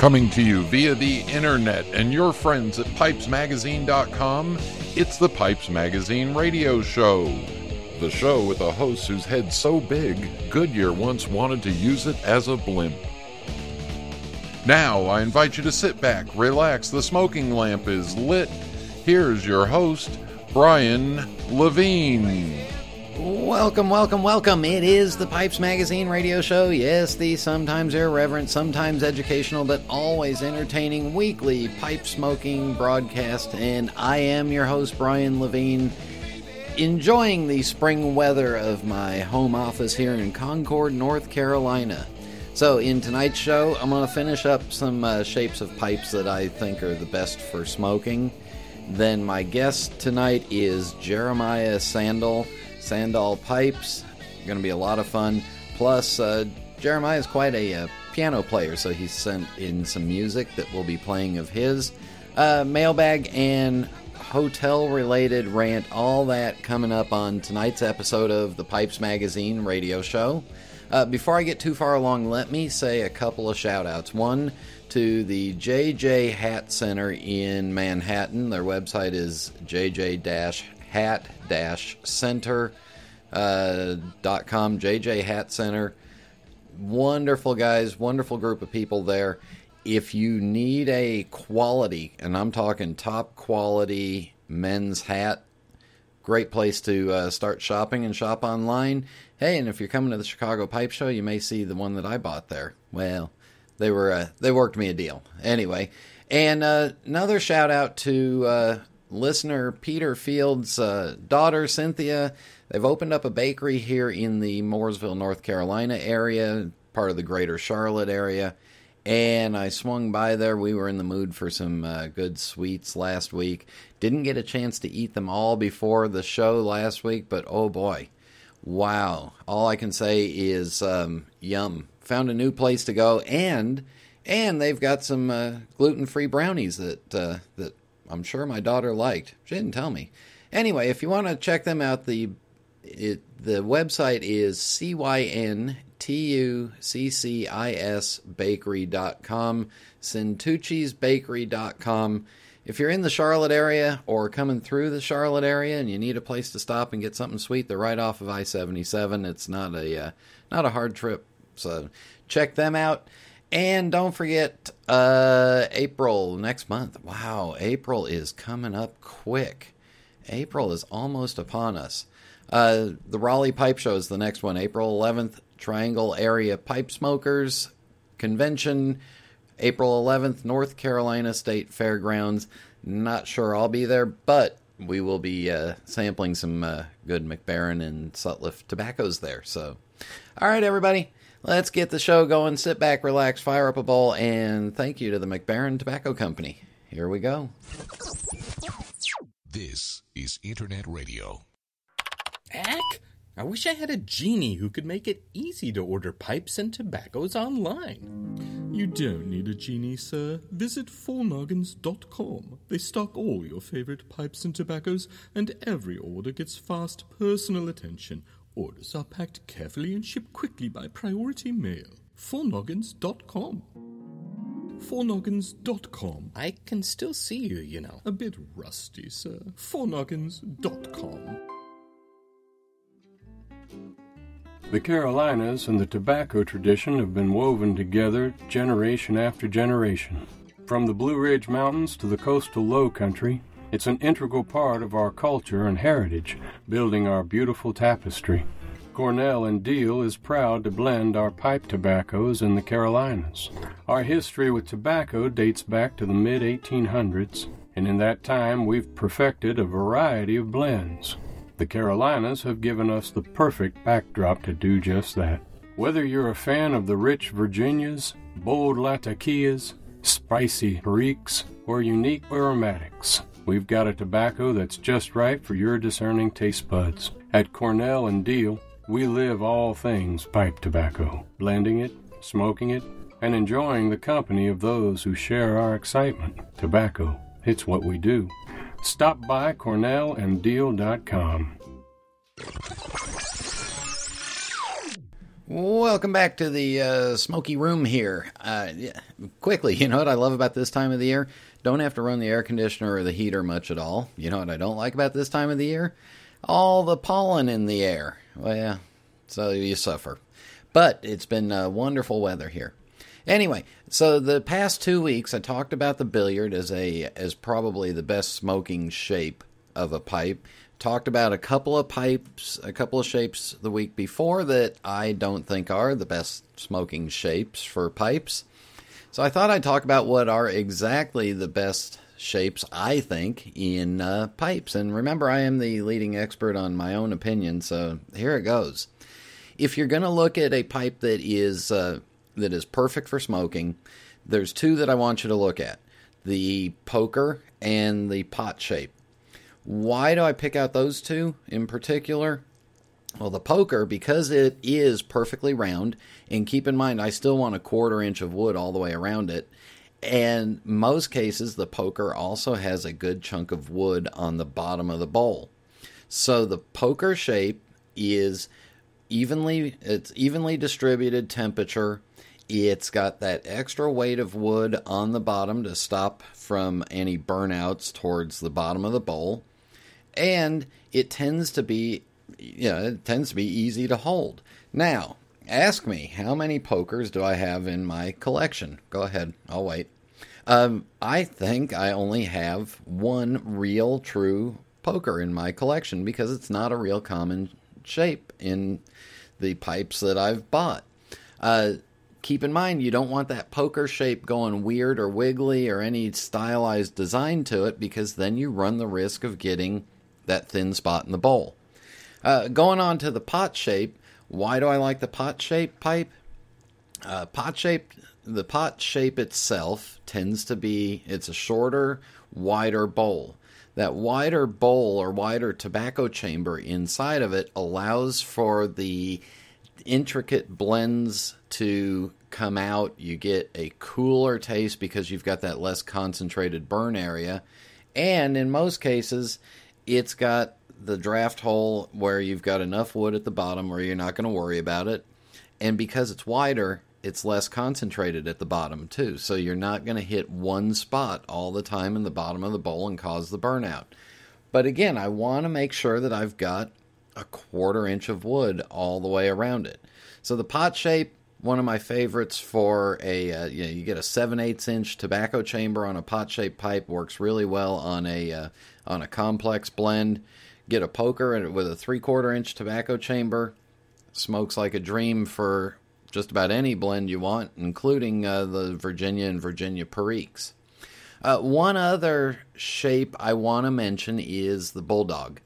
Coming to you via the internet and your friends at pipesmagazine.com, it's the Pipes Magazine radio show. The show with a host whose head's so big, Goodyear once wanted to use it as a blimp. Now, I invite you to sit back, relax, the smoking lamp is lit. Here's your host, Brian Levine. Welcome, welcome, welcome. It is the Pipes Magazine radio show. Yes, the sometimes irreverent, sometimes educational, but always entertaining weekly pipe smoking broadcast. And I am your host, Brian Levine, enjoying the spring weather of my home office here in Concord, North Carolina. So, in tonight's show, I'm going to finish up some uh, shapes of pipes that I think are the best for smoking. Then, my guest tonight is Jeremiah Sandahl. Sandahl Pipes. Going to be a lot of fun. Plus, uh, Jeremiah is quite a uh, piano player, so he sent in some music that we'll be playing of his. Uh, mailbag and hotel related rant, all that coming up on tonight's episode of the Pipes Magazine radio show. Uh, before I get too far along, let me say a couple of shout outs. One to the JJ Hat Center in Manhattan. Their website is jj hat center uh, com jj hat center. Wonderful guys wonderful group of people there. If you need a quality and i'm talking top quality men's hat great place to uh, start shopping and shop online. Hey and if you're coming to the chicago pipe show you may see the one that i bought there. Well they were uh, they worked me a deal. Anyway and uh, another shout out to uh, listener Peter Field's uh, daughter, Cynthia. They've opened up a bakery here in the Mooresville, North Carolina area, part of the greater Charlotte area. And I swung by there. We were in the mood for some uh, good sweets last week. Didn't get a chance to eat them all before the show last week, but oh boy. Wow. All I can say is um, yum. Found a new place to go and and they've got some uh, gluten-free brownies that uh, that I'm sure my daughter liked. She didn't tell me. Anyway, if you want to check them out, the it, the website is cyntuccis bakery.com, bakery.com. If you're in the Charlotte area or coming through the Charlotte area and you need a place to stop and get something sweet, they're right off of I-77. It's not a uh, not a hard trip, so check them out. And don't forget, uh, April next month. Wow, April is coming up quick. April is almost upon us. Uh, the Raleigh Pipe Show is the next one, April 11th. Triangle Area Pipe Smokers Convention, April 11th, North Carolina State Fairgrounds. Not sure I'll be there, but we will be uh, sampling some uh, good Mac Baren and Sutliff tobaccos there. So, all right, everybody. Let's get the show going. Sit back, relax, fire up a bowl, and thank you to the Mac Baren Tobacco Company. Here we go. This is Internet Radio. Heck, I wish I had a genie who could make it easy to order pipes and tobaccos online. You don't need a genie, sir. Visit fournoggins.com. They stock all your favorite pipes and tobaccos, and every order gets fast personal attention Orders are packed carefully and shipped quickly by priority mail. Fournoggins.com. Fournoggins.com. I can still see you, you know. A bit rusty, sir. Fournoggins.com. The Carolinas and the tobacco tradition have been woven together generation after generation. From the Blue Ridge Mountains to the coastal low country, it's an integral part of our culture and heritage, building our beautiful tapestry. Cornell and Diehl is proud to blend our pipe tobaccos in the Carolinas. Our history with tobacco dates back to the mid 1800s, and in that time we've perfected a variety of blends. The Carolinas have given us the perfect backdrop to do just that. Whether you're a fan of the rich Virginias, bold Latakias, spicy Periques, or unique aromatics, We've got a tobacco that's just right for your discerning taste buds. At Cornell and Diehl, we live all things pipe tobacco, blending it, smoking it, and enjoying the company of those who share our excitement. Tobacco, it's what we do. Stop by cornellanddiehl.com. Welcome back to the uh, smoky room here. Uh, quickly, you know what I love about this time of the year? Don't have to run the air conditioner or the heater much at all. You know what I don't like about this time of the year? All the pollen in the air. Well, yeah, so you suffer. But it's been uh, wonderful weather here. Anyway, so the past two weeks I talked about the billiard as a as probably the best smoking shape of a pipe talked about a couple of pipes, a couple of shapes the week before that I don't think are the best smoking shapes for pipes. So I thought I'd talk about what are exactly the best shapes I think in uh, pipes. And remember, I am the leading expert on my own opinion, so here it goes. If you're going to look at a pipe that is uh, that is perfect for smoking, there's two that I want you to look at: the poker and the pot shape. Why do I pick out those two in particular? Well, the poker, because it is perfectly round, and keep in mind, I still want a quarter inch of wood all the way around it. And most cases, the poker also has a good chunk of wood on the bottom of the bowl. So the poker shape is evenly it's evenly distributed temperature. It's got that extra weight of wood on the bottom to stop from any burnouts towards the bottom of the bowl and it tends to be you know, it tends to be easy to hold. Now, ask me how many pokers do I have in my collection? Go ahead, I'll wait. Um, I think I only have one real true poker in my collection because it's not a real common shape in the pipes that I've bought. Uh, keep in mind, you don't want that poker shape going weird or wiggly or any stylized design to it because then you run the risk of getting that thin spot in the bowl. Uh, going on to the pot shape, why do I like the pot shape pipe? Uh, pot shape, the pot shape itself tends to be it's a shorter, wider bowl. That wider bowl or wider tobacco chamber inside of it allows for the intricate blends to come out. You get a cooler taste because you've got that less concentrated burn area. And in most cases, it's got the draft hole where you've got enough wood at the bottom where you're not going to worry about it. And because it's wider, it's less concentrated at the bottom too. So you're not going to hit one spot all the time in the bottom of the bowl and cause the burnout. But again, I want to make sure that I've got a quarter inch of wood all the way around it. So the pot shape, one of my favorites for a uh, you, know, you get a 7 8 inch tobacco chamber on a pot shaped pipe works really well on a uh, on a complex blend. Get a poker and with a three quarter inch tobacco chamber. Smokes like a dream for just about any blend you want, including uh, the Virginia and Virginia Periques. Uh, one other shape I want to mention is the Bulldog.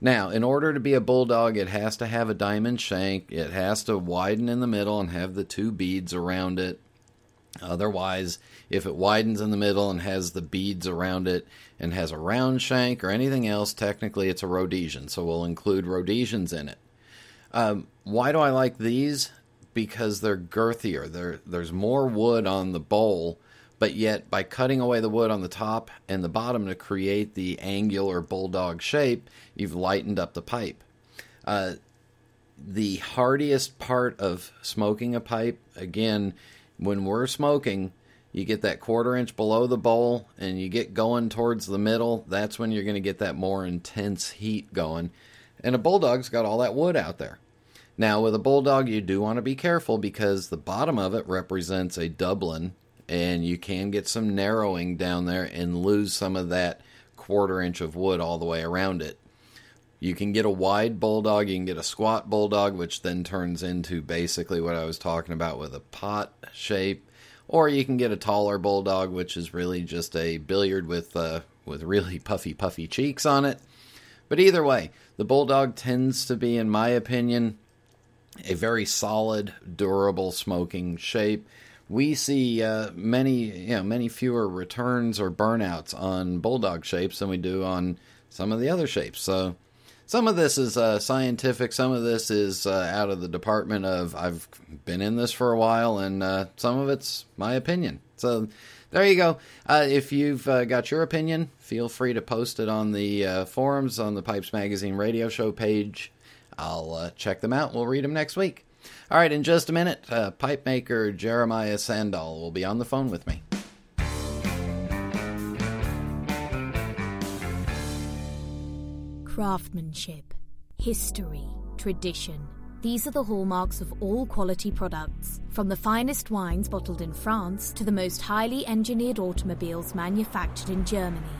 Now, in order to be a bulldog, it has to have a diamond shank. It has to widen in the middle and have the two beads around it. Otherwise, if it widens in the middle and has the beads around it and has a round shank or anything else, technically it's a Rhodesian. So we'll include Rhodesians in it. Um, why do I like these? Because they're girthier. They're, there's more wood on the bowl, but yet by cutting away the wood on the top and the bottom to create the angular bulldog shape, you've lightened up the pipe. Uh, the hardiest part of smoking a pipe, again, when we're smoking, you get that quarter inch below the bowl and you get going towards the middle, that's when you're going to get that more intense heat going. And a bulldog's got all that wood out there. Now, with a bulldog, you do want to be careful because the bottom of it represents a Dublin, and you can get some narrowing down there and lose some of that quarter inch of wood all the way around it. You can get a wide bulldog, you can get a squat bulldog, which then turns into basically what I was talking about with a pot shape, or you can get a taller bulldog, which is really just a billiard with uh, with really puffy, puffy cheeks on it. But either way, the bulldog tends to be, in my opinion, a very solid, durable smoking shape. We see uh, many, you know, many fewer returns or burnouts on bulldog shapes than we do on some of the other shapes. So some of this is uh, scientific, some of this is uh, out of the department of I've been in this for a while, and uh, some of it's my opinion. So there you go. Uh, if you've uh, got your opinion, feel free to post it on the uh, forums on the Pipes Magazine radio show page. I'll check them out. We'll read them next week. All right, in just a minute, pipe maker Jeremiah Sandahl will be on the phone with me. Craftsmanship, history, tradition. These are the hallmarks of all quality products, from the finest wines bottled in France to the most highly engineered automobiles manufactured in Germany.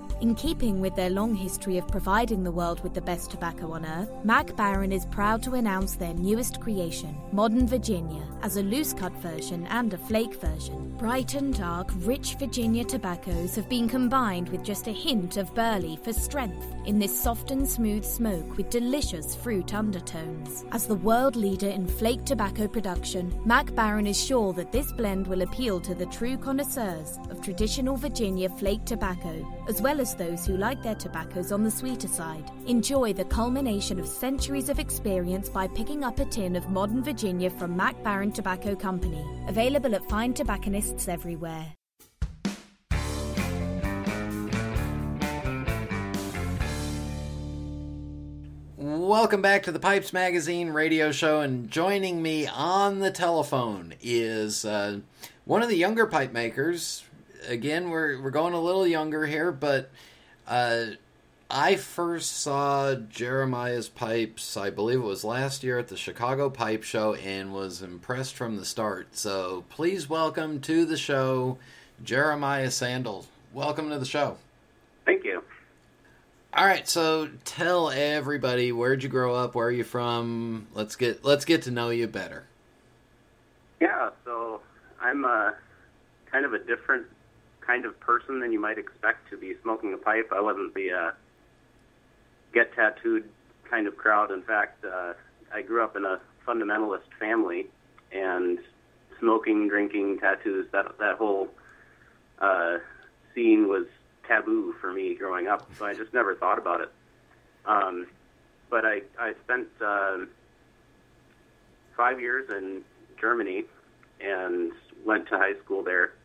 In keeping with their long history of providing the world with the best tobacco on earth, Mac Baren is proud to announce their newest creation, Modern Virginia, as a loose cut version and a flake version. Bright and dark, rich Virginia tobaccos have been combined with just a hint of burley for strength in this soft and smooth smoke with delicious fruit undertones. As the world leader in flake tobacco production, Mac Baren is sure that this blend will appeal to the true connoisseurs of traditional Virginia flake tobacco, as well as those who like their tobaccos on the sweeter side. Enjoy the culmination of centuries of experience by picking up a tin of modern Virginia from Mac Baren Tobacco Company, available at fine tobacconists everywhere. Welcome back to the Pipes Magazine radio show, and joining me on the telephone is uh, one of the younger pipe makers. Again, we're we're going a little younger here, but uh, I first saw Jeremiah's pipes, I believe it was last year at the Chicago Pipe Show, and was impressed from the start. So please welcome to the show Jeremiah Sandahl. Welcome to the show. Thank you. All right, so tell everybody where'd you grow up, where are you from? Let's get let's get to know you better. Yeah, so I'm a kind of a different kind of person than you might expect to be smoking a pipe. I wasn't the uh, get tattooed kind of crowd. In fact, uh, I grew up in a fundamentalist family, and smoking, drinking, tattoos that that whole uh, scene was taboo for me growing up. So I just never thought about it. Um, but I I spent uh, five years in Germany and went to high school there,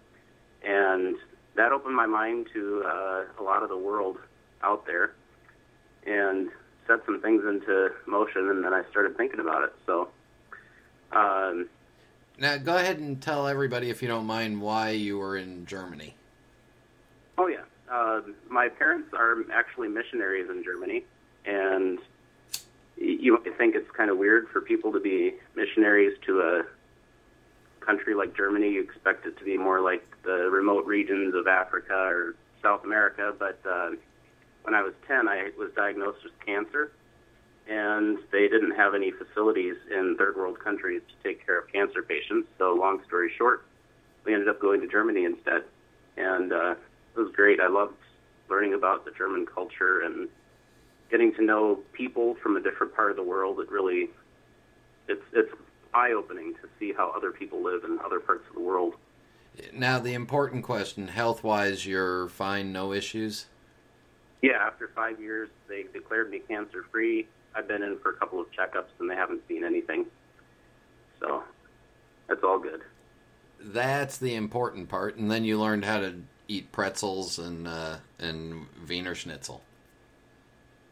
and that opened my mind to uh, a lot of the world out there, and set some things into motion. And then I started thinking about it. So. Um, Now, go ahead and tell everybody, if you don't mind, why you were in Germany. Oh yeah, uh, my parents are actually missionaries in Germany, and you might think it's kind of weird for people to be missionaries to a country like Germany. You expect it to be more like the remote regions of Africa or South America, but uh, when I was 10, I was diagnosed with cancer, and they didn't have any facilities in third world countries to take care of cancer patients. So, long story short, we ended up going to Germany instead, and uh, it was great. I loved learning about the German culture and getting to know people from a different part of the world. It really, it's it's eye opening to see how other people live in other parts of the world. Now, the important question, health wise, you're fine, no issues? Yeah, after five years, they declared me cancer free. I've been in for a couple of checkups and they haven't seen anything. So that's all good. That's the important part. And then you learned how to eat pretzels and uh, and Wiener Schnitzel.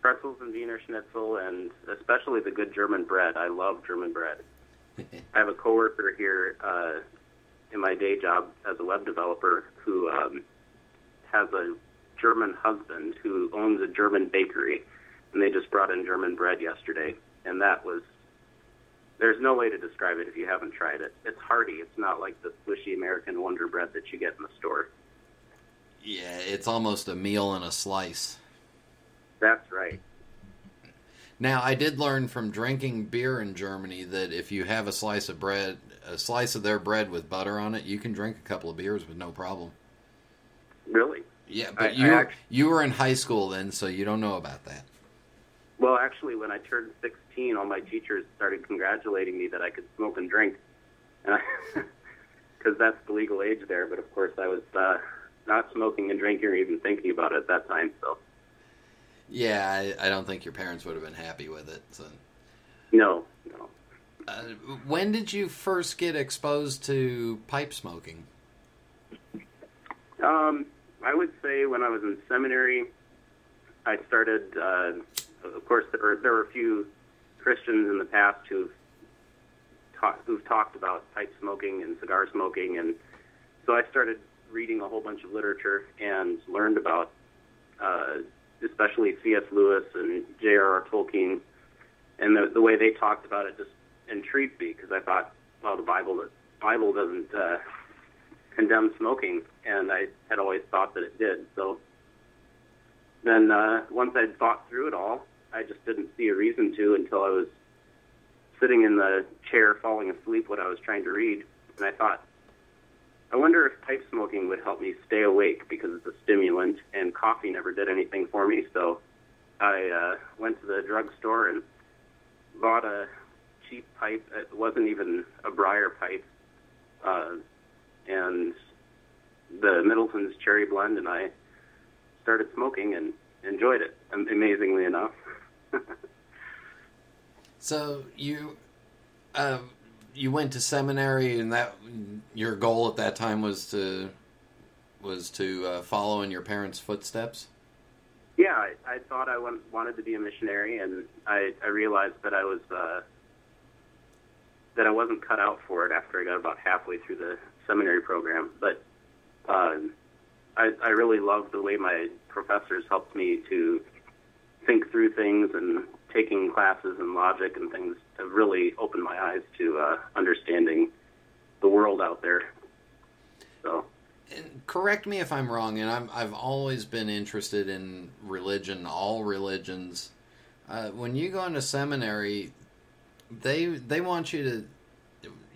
Pretzels and Wiener Schnitzel, and especially the good German bread. I love German bread. I have a coworker here uh, in my day job as a web developer who um, has a German husband who owns a German bakery, and they just brought in German bread yesterday, and that was. There's no way to describe it if you haven't tried it. It's hearty. It's not like the squishy American Wonder Bread that you get in the store. Yeah, it's almost a meal and a slice. That's right. Now, I did learn from drinking beer in Germany that if you have a slice of bread, a slice of their bread with butter on it, you can drink a couple of beers with no problem. Really? Yeah, I- but I you act- you were in high school then, so you don't know about that. Well, actually, when I turned 16, all my teachers started congratulating me that I could smoke and drink, because that's the legal age there. But of course, I was uh, not smoking and drinking or even thinking about it at that time. So Yeah, I, I don't think your parents would have been happy with it. So. No, no. Uh, when did you first get exposed to pipe smoking? Um, I would say when I was in seminary, I started. Uh, of course, there were, there were a few Christians in the past who've who've talked about pipe smoking and cigar smoking, and so I started reading a whole bunch of literature and learned about, uh, especially C.S. Lewis and J.R.R. Tolkien, and the, the way they talked about it just intrigued me because I thought, well, the Bible the Bible doesn't uh, condemn smoking, and I had always thought that it did. So then uh, once I'd thought through it all, I just didn't see a reason to until I was sitting in the chair falling asleep when I was trying to read, and I thought, I wonder if pipe smoking would help me stay awake because it's a stimulant, and coffee never did anything for me. So I uh, went to the drugstore and bought a cheap pipe. It wasn't even a briar pipe, uh, and the Middleton's Cherry Blend, and I started smoking and enjoyed it. Amazingly enough. so you, uh, you went to seminary, and that your goal at that time was to was to uh, follow in your parents' footsteps. Yeah, I, I thought I went, wanted to be a missionary, and I, I realized that I was uh, that I wasn't cut out for it after I got about halfway through the seminary program. But uh, I, I really loved the way my professors helped me to think through things and taking classes in logic and things have really opened my eyes to uh, understanding the world out there. So, and correct me if I'm wrong, and I'm, I've always been interested in religion, all religions. Uh, when you go into seminary, they they want you to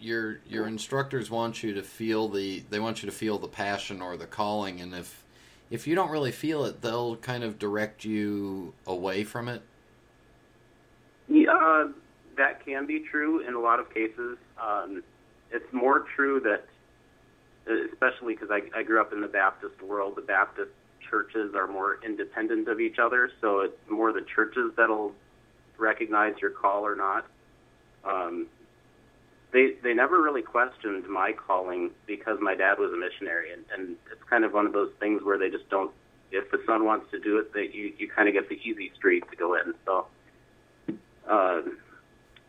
your your instructors want you to feel the they want you to feel the passion or the calling, and if if you don't really feel it, they'll kind of direct you away from it. Yeah, that can be true in a lot of cases. Um, it's more true that, especially because I, I grew up in the Baptist world, the Baptist churches are more independent of each other, so it's more the churches that'll recognize your call or not. Um, they they never really questioned my calling because my dad was a missionary, and, and it's kind of one of those things where they just don't. If the son wants to do it, that you you kind of get the easy street to go in. So, uh,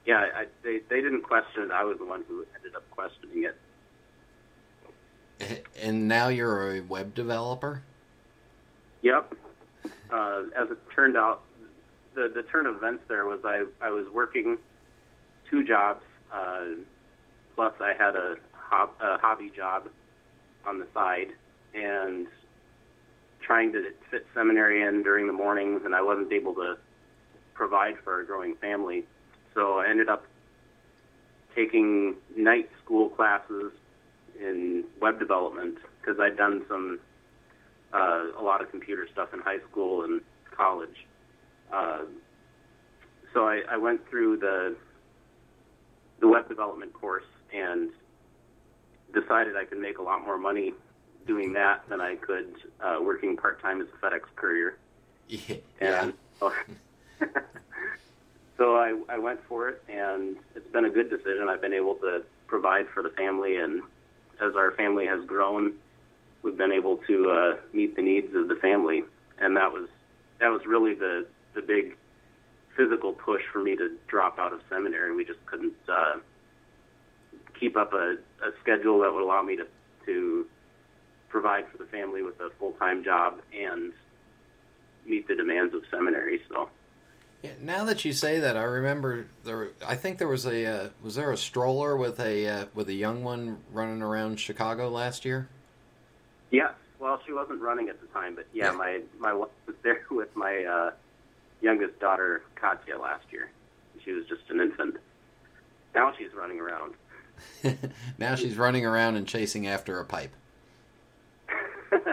yeah, I, they they didn't question it. I was the one who ended up questioning it. And now you're a web developer. Yep. Uh, as it turned out, the the turn of events there was I I was working two jobs. Uh, plus, I had a, hob- a hobby job on the side, and trying to fit seminary in during the mornings, and I wasn't able to provide for a growing family. So I ended up taking night school classes in web development because I'd done some uh, a lot of computer stuff in high school and college. Uh, so I, I went through the the web development course and decided I could make a lot more money doing that than I could uh, working part time as a FedEx courier. Yeah. And so, so I, I went for it, and it's been a good decision. I've been able to provide for the family, and as our family has grown, we've been able to uh, meet the needs of the family, and that was that was really the the big physical push for me to drop out of seminary. We just couldn't uh, keep up a, a schedule that would allow me to to provide for the family with a full time job and meet the demands of seminary. So. Yeah, now that you say that, I remember there. I think there was a uh, was there a stroller with a uh, with a young one running around Chicago last year. Yes, well, she wasn't running at the time, but yeah, yeah. my my wife was there with my uh, youngest daughter Katya last year. She was just an infant. Now she's running around. now she's running around and chasing after a pipe.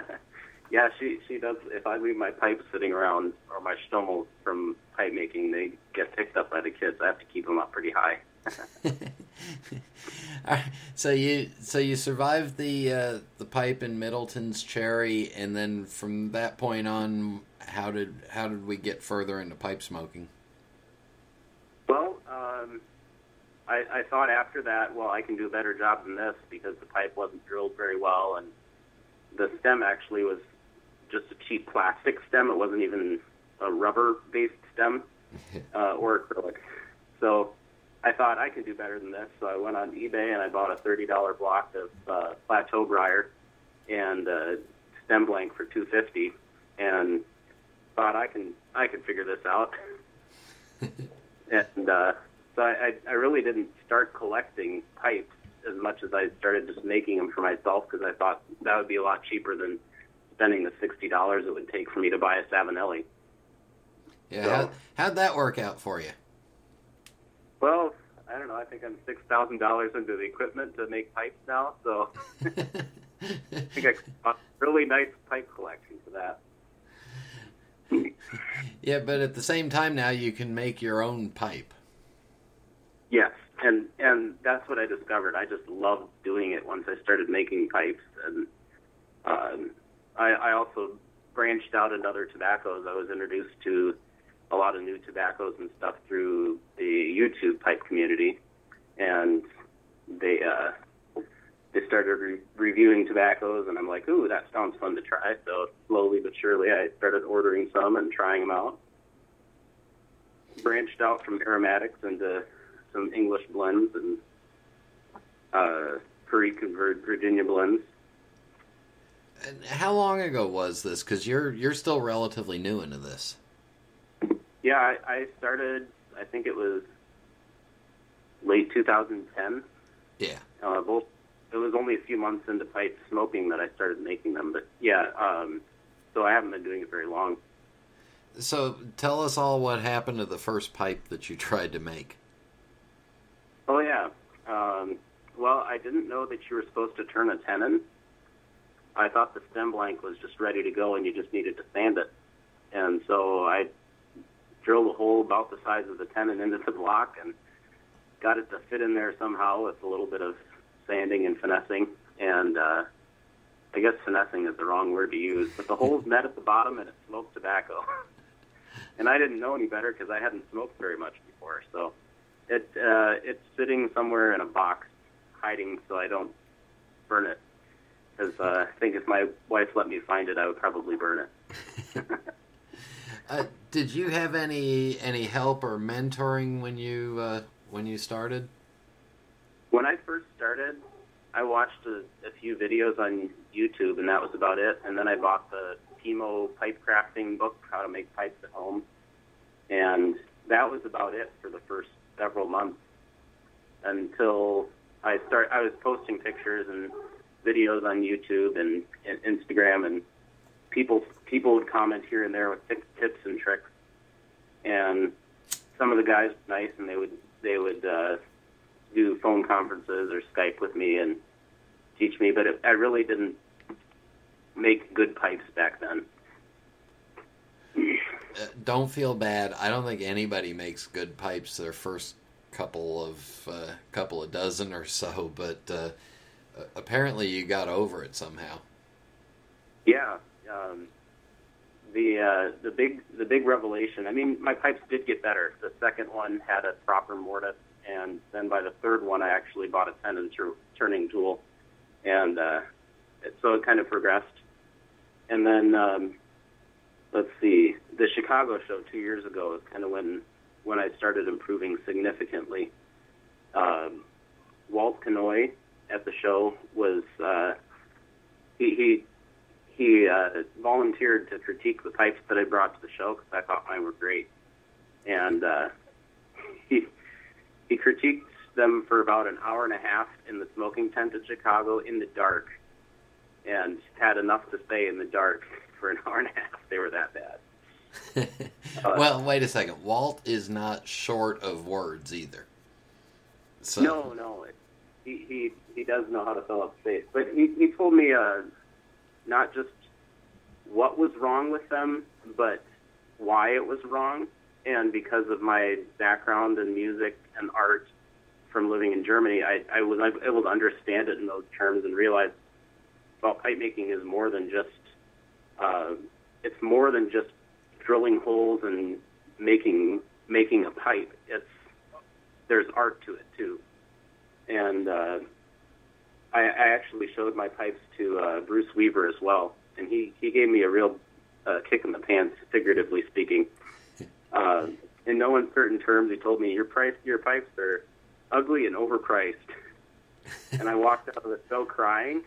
yeah, she she does. If I leave my pipes sitting around or my stummels from pipe making, they get picked up by the kids. I have to keep them up pretty high. so you so you survived the uh, the pipe in Middleton's cherry, and then from that point on, how did how did we get further into pipe smoking? Well, um, I, I thought after that, well, I can do a better job than this because the pipe wasn't drilled very well, and the stem actually was just a cheap plastic stem. It wasn't even a rubber-based stem uh, or acrylic. So I thought I could do better than this. So I went on eBay and I bought a thirty dollar block of uh, plateau briar and a stem blank for two fifty, and thought I can I can figure this out. and uh, so I, I really didn't start collecting pipes as much as I started just making them for myself because I thought that would be a lot cheaper than spending the sixty dollars it would take for me to buy a Savinelli. Yeah, so, how, how'd that work out for you? Well, I don't know. I think I'm six thousand dollars into the equipment to make pipes now, so I think I bought a really nice pipe collection for that. Yeah, but at the same time now you can make your own pipe. Yes, and and that's what I discovered. I just loved doing it once I started making pipes, and um, I, I also branched out into other tobaccos. I was introduced to a lot of new tobaccos and stuff through the YouTube pipe community, and they uh, they started re- reviewing tobaccos, and I'm like, ooh, that sounds fun to try. So slowly but surely, I started ordering some and trying them out. Branched out from aromatics into some English blends and uh, Perique and Virginia blends. And how long ago was this? Because you're you're still relatively new into this. Yeah, I, I started. I think it was late 2010. Yeah. Uh, both. It was only a few months into pipe smoking that I started making them, but yeah. Um, so I haven't been doing it very long. So tell us all what happened to the first pipe that you tried to make. Oh yeah. Um, well, I didn't know that you were supposed to turn a tenon. I thought the stem blank was just ready to go and you just needed to sand it. And so I drilled a hole about the size of the tenon into the block and got it to fit in there somehow with a little bit of sanding and finessing. And uh, I guess finessing is the wrong word to use, but the holes met at the bottom and it smoked tobacco. and I didn't know any better because I hadn't smoked very much before. So it uh, it's sitting somewhere in a box, hiding so I don't burn it. Because uh, I think if my wife let me find it, I would probably burn it. Uh, did you have any any help or mentoring when you uh, when you started? When I first started, I watched a, a few videos on YouTube, and that was about it. And then I bought the Pimo pipe crafting book, How to Make Pipes at Home, and that was about it for the first several months until I start. I was posting pictures and videos on YouTube and, and Instagram, and people people would comment here and there with tips and tricks, and some of the guys were nice, and they would they would uh, do phone conferences or Skype with me and teach me, but it, I really didn't make good pipes back then. Uh, don't feel bad. I don't think anybody makes good pipes their first couple of uh, couple of dozen or so, but uh, apparently you got over it somehow. Yeah, um, the uh, the big the big revelation. I mean, my pipes did get better. The second one had a proper mortise, and then by the third one, I actually bought a tenon turning tool, and uh, so it kind of progressed. And then um, let's see, the Chicago show two years ago is kind of when when I started improving significantly. Um, Walt Kanoy at the show was uh, he, he he uh, volunteered to critique the pipes that I brought to the show because I thought mine were great, and uh, he he critiqued them for about an hour and a half in the smoking tent in Chicago in the dark, and had enough to say in the dark for an hour and a half. They were that bad. uh, well, wait a second. Walt is not short of words either. So. No, no, it, he he he does know how to fill up space. But he he told me uh, not just what was wrong with them, but why it was wrong. And because of my background in music and art from living in Germany, I, I was able to understand it in those terms and realize, well, pipe making is more than just uh, it's more than just drilling holes and making making a pipe. It's there's art to it too, and uh, I, I actually showed my pipes to uh, Bruce Weaver as well, and he he gave me a real uh, kick in the pants, figuratively speaking. Uh, in no uncertain terms, he told me your price your pipes are ugly and overpriced. and I walked out of the show crying,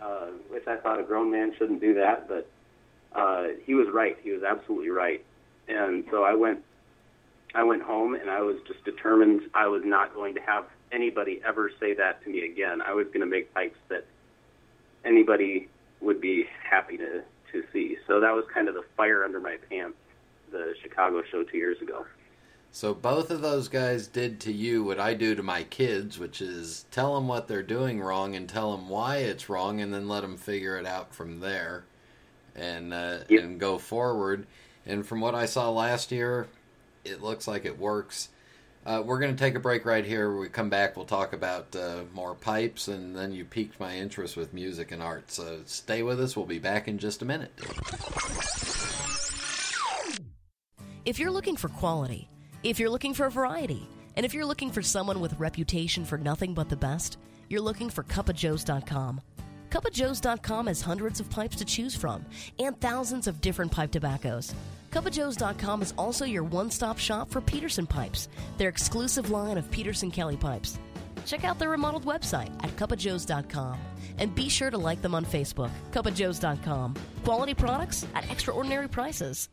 uh, which I thought a grown man shouldn't do that, but uh, he was right. He was absolutely right. And so I went, I went home, and I was just determined I was not going to have anybody ever say that to me again. I was going to make pipes that anybody would be happy to to see. So that was kind of the fire under my pants. The Chicago show two years ago. So both of those guys did to you what I do to my kids, which is tell them what they're doing wrong and tell them why it's wrong, and then let them figure it out from there, and uh, Yep. and go forward. And from what I saw last year, it looks like it works. Uh, we're going to take a break right here. We come back, we'll talk about uh, more pipes, and then you piqued my interest with music and art. So stay with us. We'll be back in just a minute. If you're looking for quality, if you're looking for a variety, and if you're looking for someone with reputation for nothing but the best, you're looking for cupofjoes.com. Cupofjoes.com has hundreds of pipes to choose from and thousands of different pipe tobaccos. Cupofjoes.com is also your one-stop shop for Peterson pipes, their exclusive line of Peterson Kelly pipes. Check out their remodeled website at cupofjoes.com and be sure to like them on Facebook. Cupofjoes.com. Quality products at extraordinary prices.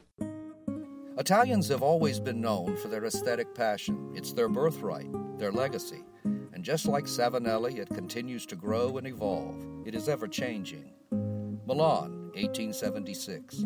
Italians have always been known for their aesthetic passion. It's their birthright, their legacy. And just like Savinelli, it continues to grow and evolve. It is ever changing. Milan, 1876.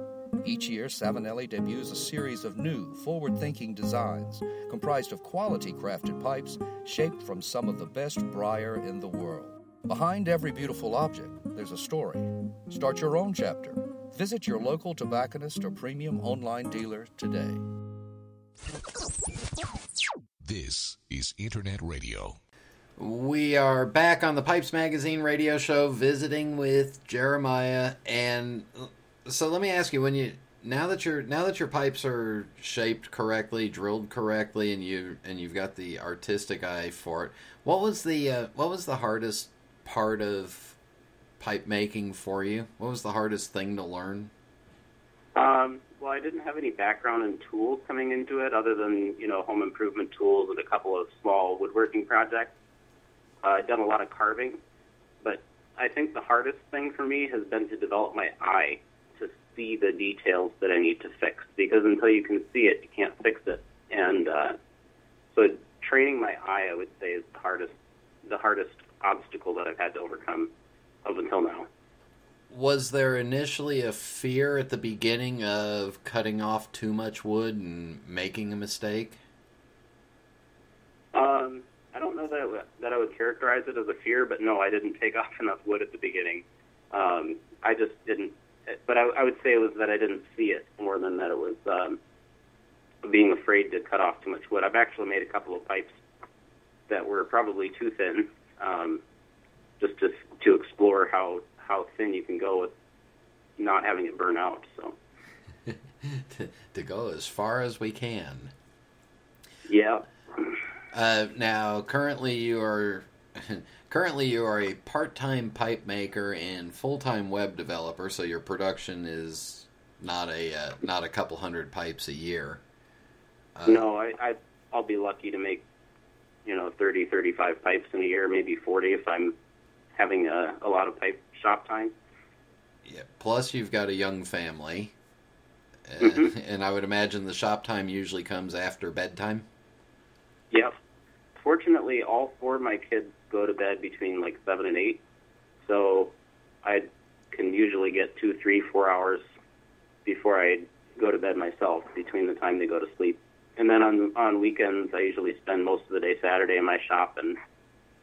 Each year, Savinelli debuts a series of new, forward thinking designs comprised of quality crafted pipes shaped from some of the best briar in the world. Behind every beautiful object, there's a story. Start your own chapter. Visit your local tobacconist or premium online dealer today. This is Internet Radio. We are back on the Pipes Magazine radio show visiting with Jeremiah and so let me ask you when you now that your now that your pipes are shaped correctly, drilled correctly and you and you've got the artistic eye for it. What was the uh, what was the hardest part of pipe making for you? What was the hardest thing to learn? Um, well, I didn't have any background in tools coming into it, other than you know home improvement tools and a couple of small woodworking projects. Uh, I've done a lot of carving, but I think the hardest thing for me has been to develop my eye see the details that I need to fix. Because until you can see it, you can't fix it. And uh, so, training my eye, I would say, is the hardest the hardest obstacle that I've had to overcome up until now. Was there initially a fear at the beginning of cutting off too much wood and making a mistake? Um, I don't know that I would, that I would characterize it as a fear, but no, I didn't take off enough wood at the beginning. Um, I just didn't. But I, I would say it was that I didn't see it more than that it was um, being afraid to cut off too much wood. I've actually made a couple of pipes that were probably too thin, um, just to to explore how how thin you can go with not having it burn out. So to, to go as far as we can. yeah. Uh, now, currently you are currently you are a part-time pipe maker and full-time web developer, so your production is not a uh, not a couple hundred pipes a year. Uh, no, I, I I'll be lucky to make you know 30, 35 pipes in a year, maybe 40 if I'm having a, a lot of pipe shop time. Yeah. Plus, you've got a young family, uh, Mhm. and I would imagine the shop time usually comes after bedtime. Yep. Fortunately, all four of my kids go to bed between like seven and eight, so I can usually get two, three, four hours before I go to bed myself between the time they go to sleep. And then on on weekends, I usually spend most of the day Saturday in my shop, and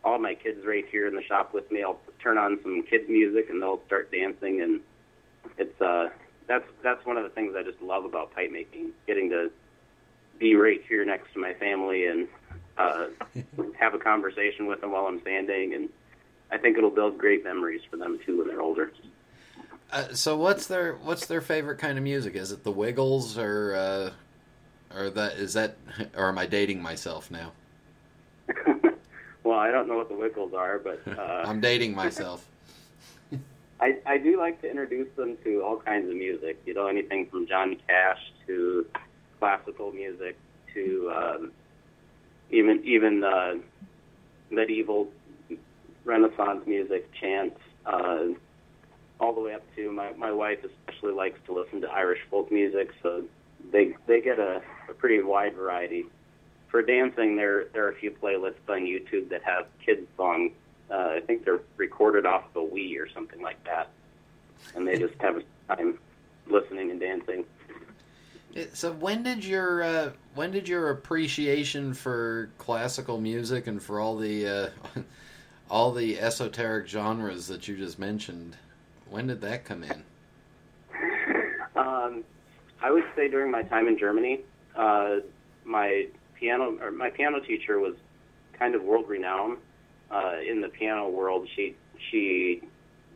all my kids right here in the shop with me. I'll turn on some kids music, and they'll start dancing, and it's uh that's that's one of the things I just love about pipe making, getting to be right here next to my family and uh, have a conversation with them while I'm sanding, and I think it'll build great memories for them too when they're older. Uh, so what's their what's their favorite kind of music? Is it the Wiggles or uh, or that is that or am I dating myself now? well, I don't know what the Wiggles are, but uh, I'm dating myself. I, I do like to introduce them to all kinds of music. You know, anything from Johnny Cash to classical music to um, even even uh, medieval Renaissance music, chants, uh, all the way up to my my wife especially likes to listen to Irish folk music, so they they get a, a pretty wide variety. For dancing, there there are a few playlists on YouTube that have kids songs. Uh, I think they're recorded off of a Wii or something like that, and they just have a time listening and dancing. So when did your uh, when did your appreciation for classical music and for all the uh, all the esoteric genres that you just mentioned, when did that come in? Um, I would say during my time in Germany, uh, my piano or my piano teacher was kind of world renowned uh, in the piano world. She she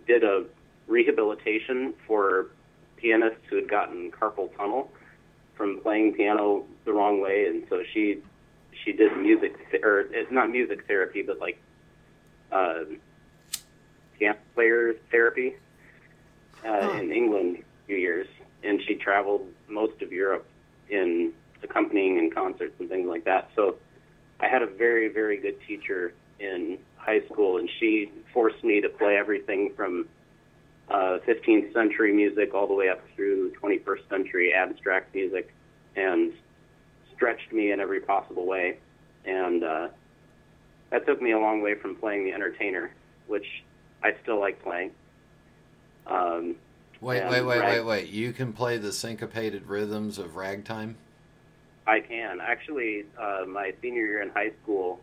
did a rehabilitation for pianists who had gotten carpal tunnel from playing piano the wrong way, and so she she did music or it's not music therapy, but like uh, piano player therapy uh, in England a few years, and she traveled most of Europe in accompanying in concerts and things like that. So I had a very very good teacher in high school, and she forced me to play everything from uh, 15th century music all the way up through 21st century abstract music and stretched me in every possible way. And uh, that took me a long way from playing the entertainer, which I still like playing. Um, wait, wait, wait, rag- wait, wait. You can play the syncopated rhythms of ragtime? I can. Actually, uh, my senior year in high school,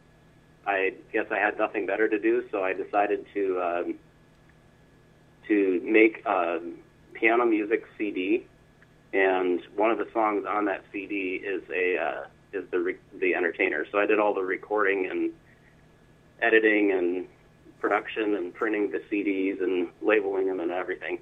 I guess I had nothing better to do, so I decided to um, to make a piano music CD, and one of the songs on that CD is a uh, is the re- the Entertainer. So I did all the recording and editing and production and printing the CDs and labeling them and everything.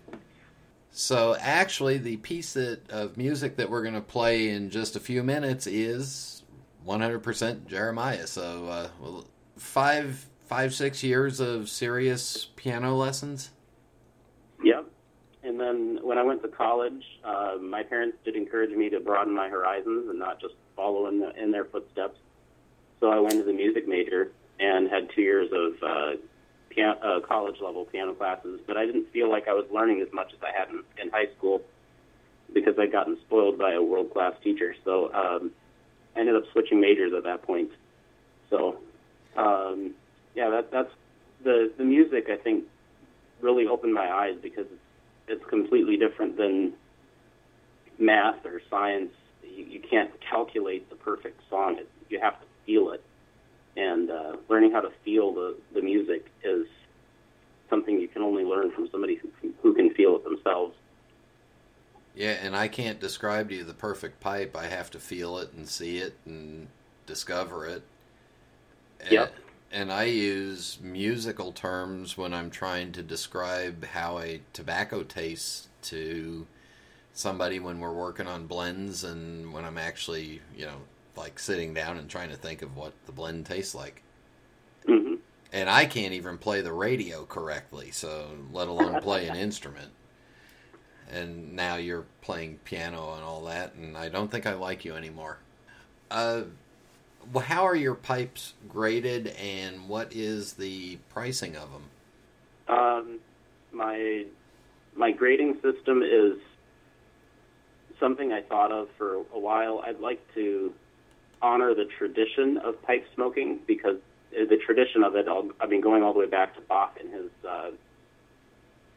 So actually, the piece that, of music that we're going to play in just a few minutes is 100% Jeremiah. So uh, five five six years of serious piano lessons. Then when I went to college, uh, my parents did encourage me to broaden my horizons and not just follow in, the, in their footsteps. So I went to the music major and had two years of uh, piano, uh, college level piano classes. But I didn't feel like I was learning as much as I had in, in high school because I'd gotten spoiled by a world class teacher. So um, I ended up switching majors at that point. So um, yeah, that, that's the the music. I think really opened my eyes because it's, it's completely different than math or science. You, you can't calculate the perfect song. It, you have to feel it. And uh, learning how to feel the, the music is something you can only learn from somebody who who can feel it themselves. Yeah, and I can't describe to you the perfect pipe. I have to feel it and see it and discover it. Yep and I use musical terms when I'm trying to describe how a tobacco tastes to somebody when we're working on blends and when I'm actually, you know, like sitting down and trying to think of what the blend tastes like. Mm-hmm. And I can't even play the radio correctly, so let alone play an instrument. And now you're playing piano and all that, and I don't think I like you anymore. Uh, how are your pipes graded, and what is the pricing of them? Um, my my grading system is something I thought of for a while. I'd like to honor the tradition of pipe smoking because the tradition of it, I've been going all the way back to Bach and his uh,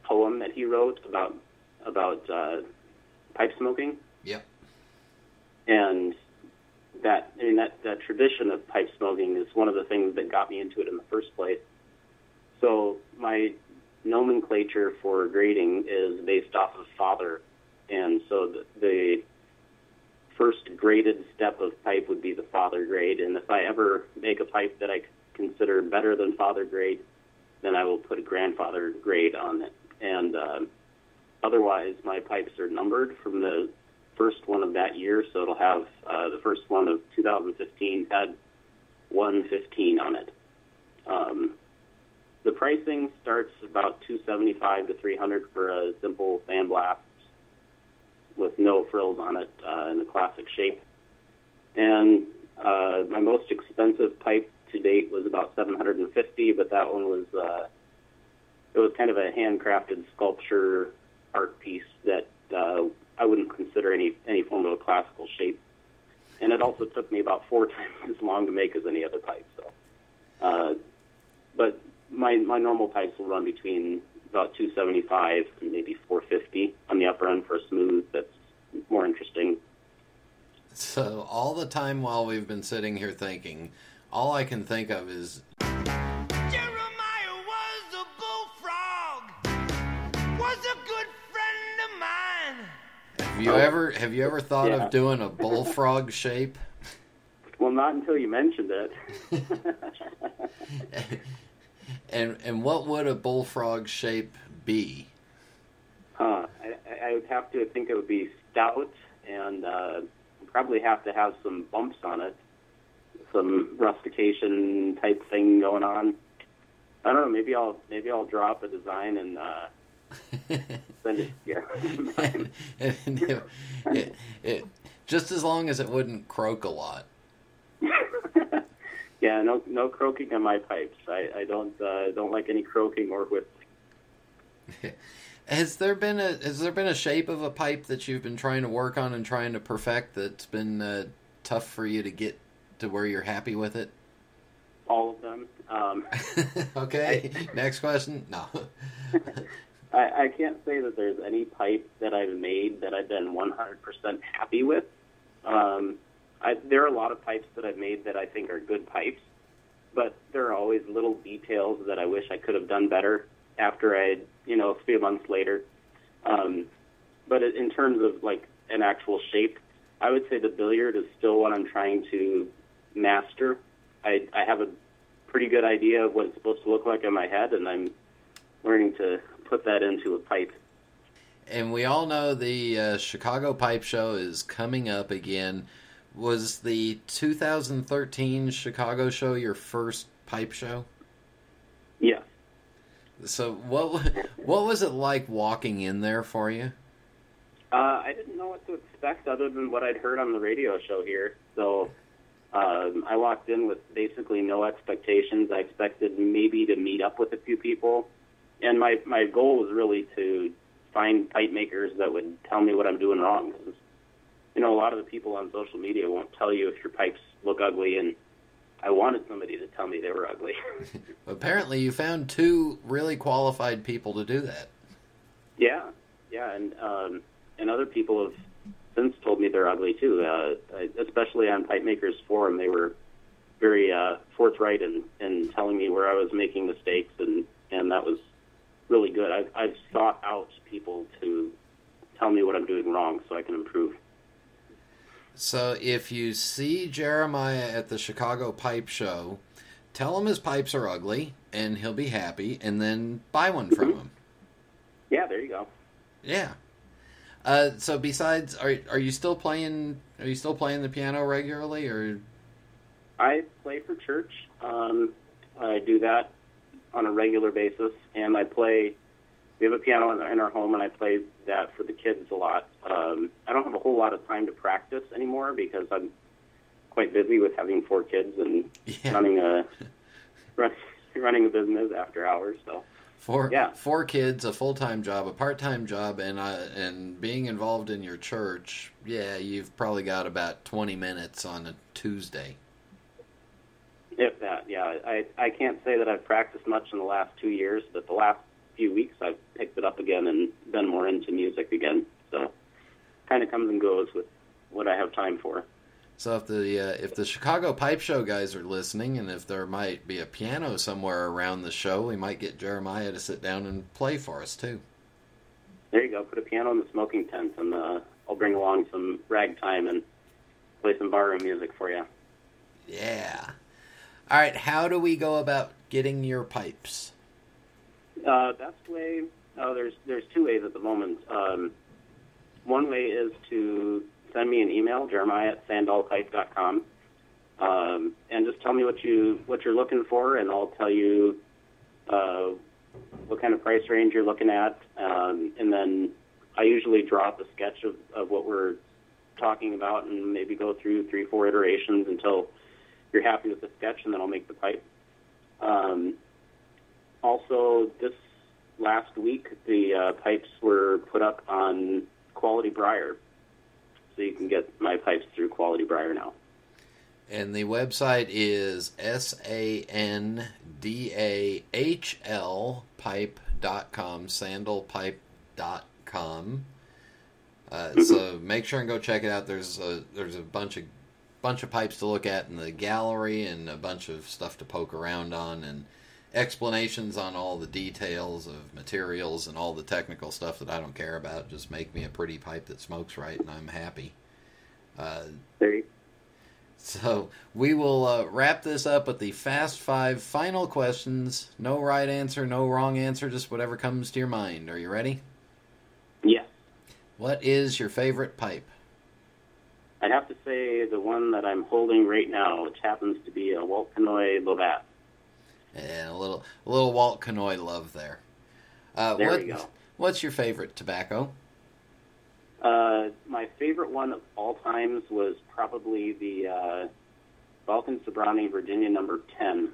poem that he wrote about about uh, pipe smoking. Yep. And that I mean that that tradition of pipe smoking is one of the things that got me into it in the first place. So my nomenclature for grading is based off of father, and so the, the first graded step of pipe would be the father grade. And if I ever make a pipe that I consider better than father grade, then I will put a grandfather grade on it. And uh, otherwise, my pipes are numbered from the first one of that year, so it'll have uh, the first one of 2015 had 115 on it. Um, the pricing starts about 275 to 300 for a simple sandblast with no frills on it uh, in the classic shape. And uh, my most expensive pipe to date was about 750, but that one was uh, it was kind of a handcrafted sculpture art piece that uh, I wouldn't consider any any form of a classical shape. And it also took me about four times as long to make as any other pipe. So, uh, but my my normal pipes will run between about 275 and maybe 450 on the upper end for a smooth that's more interesting. So all the time while we've been sitting here thinking, all I can think of is Have you ever have you ever thought Yeah. of doing a bullfrog shape? Well, not until you mentioned it. And and what would a bullfrog shape be? Huh. I, I would have to think it would be stout and uh, probably have to have some bumps on it, some rustication type thing going on. I don't know. Maybe I'll maybe I'll draw up a design and uh, it. Yeah. And it- it- it- just as long as it wouldn't croak a lot. yeah. No no croaking on my pipes. I, I don't uh, don't like any croaking or whistling. Has there been a has there been a shape of a pipe that you've been trying to work on and trying to perfect that's been uh, tough for you to get to where you're happy with it? All of them. Um, Okay, next question. No. I, I can't say that there's any pipe that I've made that I've been 100% happy with. Um, I, there are a lot of pipes that I've made that I think are good pipes, but there are always little details that I wish I could have done better after I, you know, a few months later. Um, but in terms of like an actual shape, I would say the billiard is still what I'm trying to master. I, I have a pretty good idea of what it's supposed to look like in my head, and I'm learning to put that into a pipe. And we all know the uh, Chicago Pipe Show is coming up again. Was the 2013 Chicago show your first pipe show? Yeah. So what what was it like walking in there for you? Uh, I didn't know what to expect other than what I'd heard on the radio show here. So um, I walked in with basically no expectations. I expected maybe to meet up with a few people, and my my goal was really to find pipe makers that would tell me what I'm doing wrong. 'Cause, you know, a lot of the people on social media won't tell you if your pipes look ugly, and I wanted somebody to tell me they were ugly. Apparently, you found two really qualified people to do that. Yeah, yeah, and um, and other people have since told me they're ugly too. Uh, especially on Pipe Makers Forum, they were very uh, forthright in, in telling me where I was making mistakes, and and that was really good. I've I've sought out people to tell me what I'm doing wrong so I can improve. So if you see Jeremiah at the Chicago Pipe Show, tell him his pipes are ugly, and he'll be happy, and then buy one from him. Yeah, there you go. Yeah. Uh, so besides, are are you still playing? Are you still playing the piano regularly, or I play for church. Um, I do that on a regular basis, and I play. We have a piano in our- in our home, and I play that for the kids a lot. Um, I don't have a whole lot of time to practice anymore because I'm quite busy with having four kids and running a run, running a business after hours. So four Yeah. four kids, a full time job, a part time job, and uh, and being involved in your church? Yeah, you've probably got about twenty minutes on a Tuesday. If that, yeah, I I can't say that I've practiced much in the last two years, but the last few weeks, I've picked it up again and been more into music again. So, kind of comes and goes with what I have time for. So if the uh, if the Chicago Pipe Show guys are listening, and if there might be a piano somewhere around the show, we might get Jeremiah to sit down and play for us too. There you go. Put a piano in the smoking tent, and uh, I'll bring along some ragtime and play some barroom music for you. Yeah. All right. How do we go about getting your pipes? Uh, best way. Oh, there's there's two ways at the moment. Um, one way is to send me an email, Jeremiah at sandahlpipe.com, um, and just tell me what you what you're looking for, and I'll tell you uh, what kind of price range you're looking at, um, and then I usually draw up a sketch of, of what we're talking about, and maybe go through three, four iterations until you're happy with the sketch, and then I'll make the pipe. Um, also, this last week, the uh, pipes were put up on Quality Briar, so you can get my pipes through Quality Briar now. And the website is S A N D A H L pipe.com, sandahlpipe.com. Uh, so make sure and go check it out. There's a there's a bunch of bunch of pipes to look at in the gallery and a bunch of stuff to poke around on and explanations on all the details of materials and all the technical stuff that I don't care about. Just make me a pretty pipe that smokes right, and I'm happy. Uh, you so we will uh, wrap this up with the fast five final questions. No right answer, no wrong answer, just whatever comes to your mind. Are you ready? Yeah. What is your favorite pipe? I'd have to say the one that I'm holding right now, which happens to be a Walt Cannoy Lovat. And a little, a little Walt Cannoy love there. Uh, there what, we go. What's your favorite tobacco? Uh, my favorite one of all times was probably the uh, Balkan Sobranie Virginia number 10,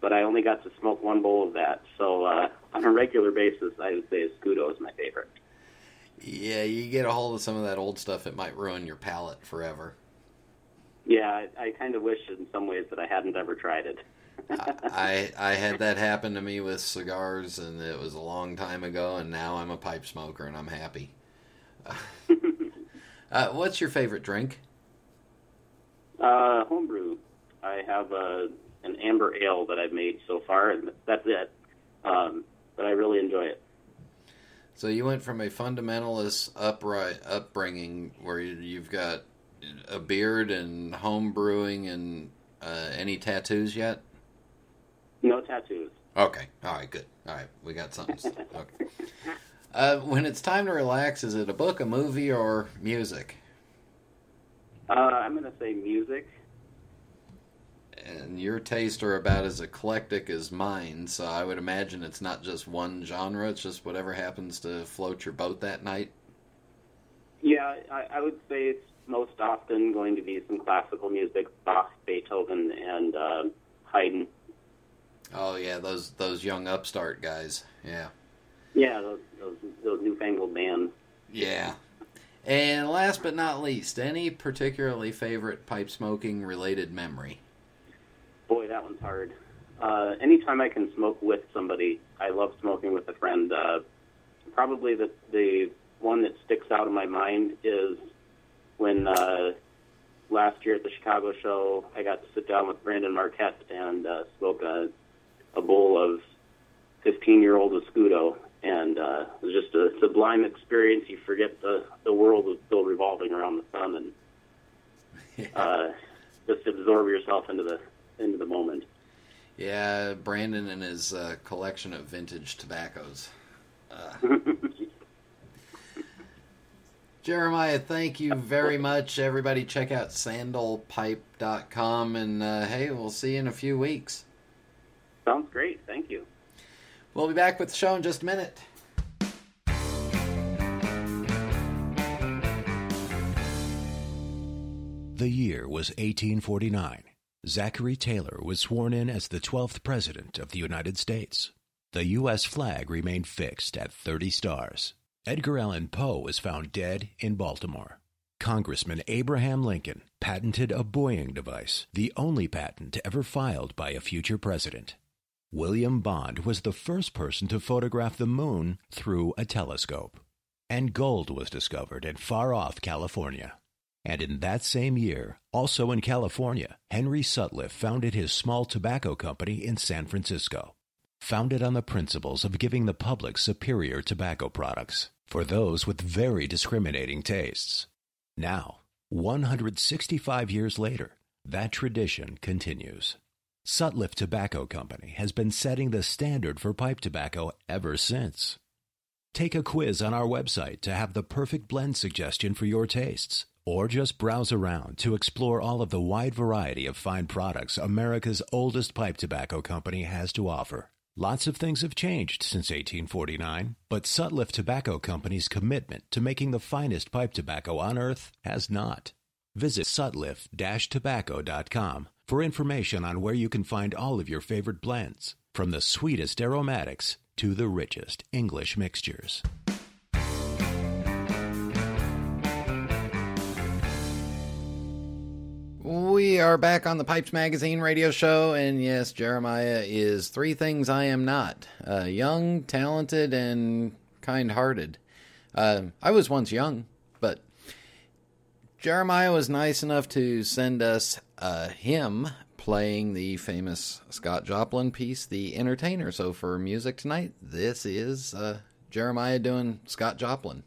but I only got to smoke one bowl of that. So uh, on a regular basis, I would say Escudo is my favorite. Yeah, you get a hold of some of that old stuff, it might ruin your palate forever. Yeah, I, I kind of wish in some ways that I hadn't ever tried it. I I had that happen to me with cigars, and it was a long time ago. And now I'm a pipe smoker, and I'm happy. uh, what's your favorite drink? Uh, homebrew. I have a an amber ale that I've made so far, and that's it. Um, but I really enjoy it. So you went from a fundamentalist upright upbringing where you've got a beard and home brewing and uh, any tattoos yet? No tattoos. Okay. All right. Good. All right. We got something. okay. Uh, when it's time to relax, is it a book, a movie, or music? Uh, I'm going to say music. And your tastes are about as eclectic as mine, so I would imagine it's not just one genre, it's just whatever happens to float your boat that night. Yeah, I, I would say it's most often going to be some classical music, Bach, Beethoven, and uh, Haydn. Oh yeah, those those young upstart guys. Yeah. Yeah, those those, those newfangled bands. Yeah. And last but not least, any particularly favorite pipe smoking related memory? Boy, that one's hard. Uh, anytime I can smoke with somebody, I love smoking with a friend. Uh, probably the the one that sticks out in my mind is when uh, last year at the Chicago show, I got to sit down with Brandon Marquette and uh, smoke a, a bowl of 15 year old Escudo. And uh, it was just a sublime experience. You forget the, the world is still revolving around the sun and uh, just absorb yourself into the into the moment. Yeah, Brandon and his uh, collection of vintage tobaccos. Uh, Jeremiah, thank you very much. Everybody, check out sandahlpipe.com. And uh, hey, we'll see you in a few weeks. Sounds great. Thank you. We'll be back with the show in just a minute. The year was 1849. Zachary Taylor was sworn in as the 12th President of the United States. The U.S. flag remained fixed at 30 stars. Edgar Allan Poe was found dead in Baltimore. Congressman Abraham Lincoln patented a buoying device, the only patent ever filed by a future president. William Bond was the first person to photograph the moon through a telescope. And gold was discovered in far off California. And in that same year, also in California, Henry Sutliff founded his small tobacco company in San Francisco, founded on the principles of giving the public superior tobacco products for those with very discriminating tastes. Now, 165 years later, that tradition continues. Sutliff Tobacco Company has been setting the standard for pipe tobacco ever since. Take a quiz on our website to have the perfect blend suggestion for your tastes, or just browse around to explore all of the wide variety of fine products America's oldest pipe tobacco company has to offer. Lots of things have changed since 1849, but Sutliff Tobacco Company's commitment to making the finest pipe tobacco on earth has not. Visit sutliff-tobacco.com for information on where you can find all of your favorite blends, from the sweetest aromatics to the richest English mixtures. We are back on the Pipes Magazine radio show, and yes, Jeremiah is three things I am not uh, young, talented, and kind hearted. Uh, I was once young, but Jeremiah was nice enough to send us uh, him playing the famous Scott Joplin piece, The Entertainer. So for music tonight, this is uh, Jeremiah doing Scott Joplin.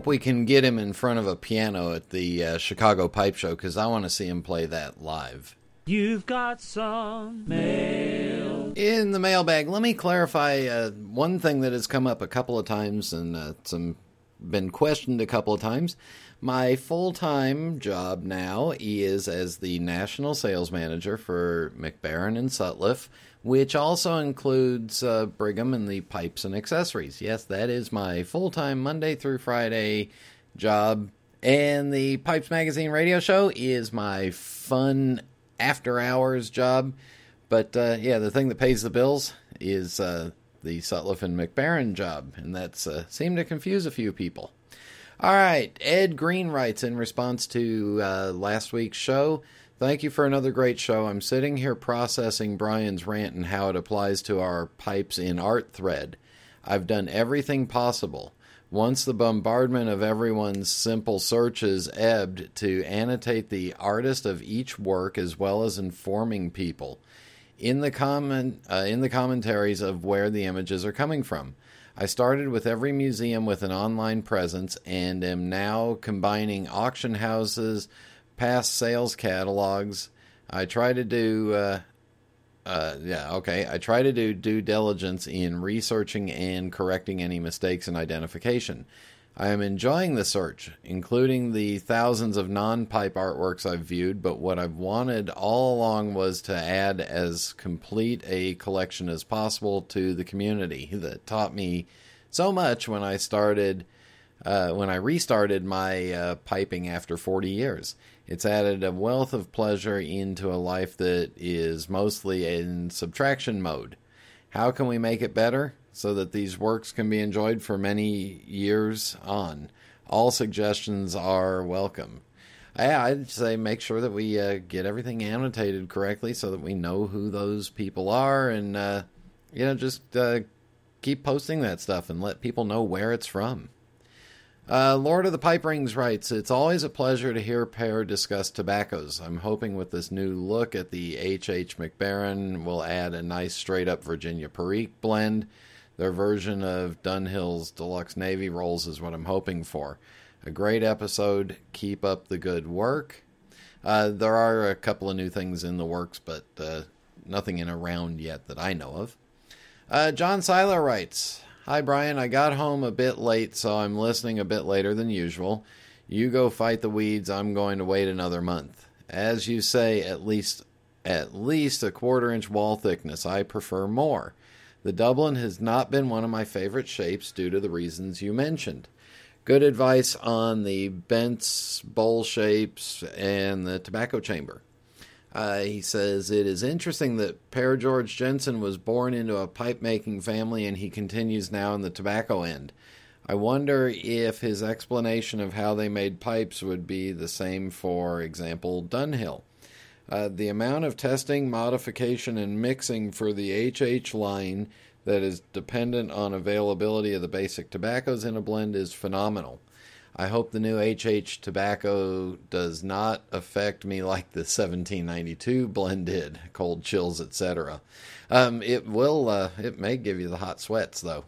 Hope we can get him in front of a piano at the uh, Chicago Pipe Show because I want to see him play that live. You've got some mail. In the mailbag, let me clarify uh, one thing that has come up a couple of times and uh, some been questioned a couple of times. My full time job now is as the national sales manager for Mac Baren and Sutliff, which also includes uh, Brigham and the pipes and accessories. Yes, that is my full time Monday through Friday job. And the Pipes Magazine radio show is my fun after hours job. But uh, yeah, the thing that pays the bills is uh, the Sutliff and Mac Baren job, and that's uh, seemed to confuse a few people. All right, Ed Green writes in response to uh, last week's show. Thank you for another great show. I'm sitting here processing Brian's rant and how it applies to our pipes in art thread. I've done everything possible. Once the bombardment of everyone's simple searches ebbed, to annotate the artist of each work as well as informing people in the comment uh, in the commentaries of where the images are coming from. I started with every museum with an online presence and am now combining auction houses, past sales catalogs. I try to do, uh, uh, yeah, okay. I try to do due diligence in researching and correcting any mistakes in identification. I am enjoying the search, including the thousands of non pipe artworks I've viewed, but what I've wanted all along was to add as complete a collection as possible to the community that taught me so much when I started, uh, when I restarted my uh, piping after 40 years. It's added a wealth of pleasure into a life that is mostly in subtraction mode. How can we make it better so that these works can be enjoyed for many years on? All suggestions are welcome. I'd say make sure that we uh, get everything annotated correctly so that we know who those people are and, uh, you know, just uh, keep posting that stuff and let people know where it's from. Uh, Lord of the Pipe Rings writes, It's always a pleasure to hear Per discuss tobaccos. I'm hoping with this new look at the H.H. Mac Baren will add a nice straight up Virginia Perique blend. Their version of Dunhill's Deluxe Navy Rolls is what I'm hoping for. A great episode. Keep up the good work. Uh, there are a couple of new things in the works, but uh, nothing in around yet that I know of. Uh, John Seiler writes, Hi, Brian. I got home a bit late, so I'm listening a bit later than usual. You go fight the weeds. I'm going to wait another month. As you say, at least at least a quarter inch wall thickness. I prefer more. The Dublin has not been one of my favorite shapes due to the reasons you mentioned. Good advice on the Bent's bowl shapes and the tobacco chamber. Uh, he says it is interesting that Per George Jensen was born into a pipe making family and he continues now in the tobacco end. I wonder if his explanation of how they made pipes would be the same for example, Dunhill. Uh, the amount of testing, modification, and mixing for the HH line that is dependent on availability of the basic tobaccos in a blend is phenomenal. I hope the new HH tobacco does not affect me like the 1792 blend did, cold chills, etc. Um, it will. Uh, it may give you the hot sweats though.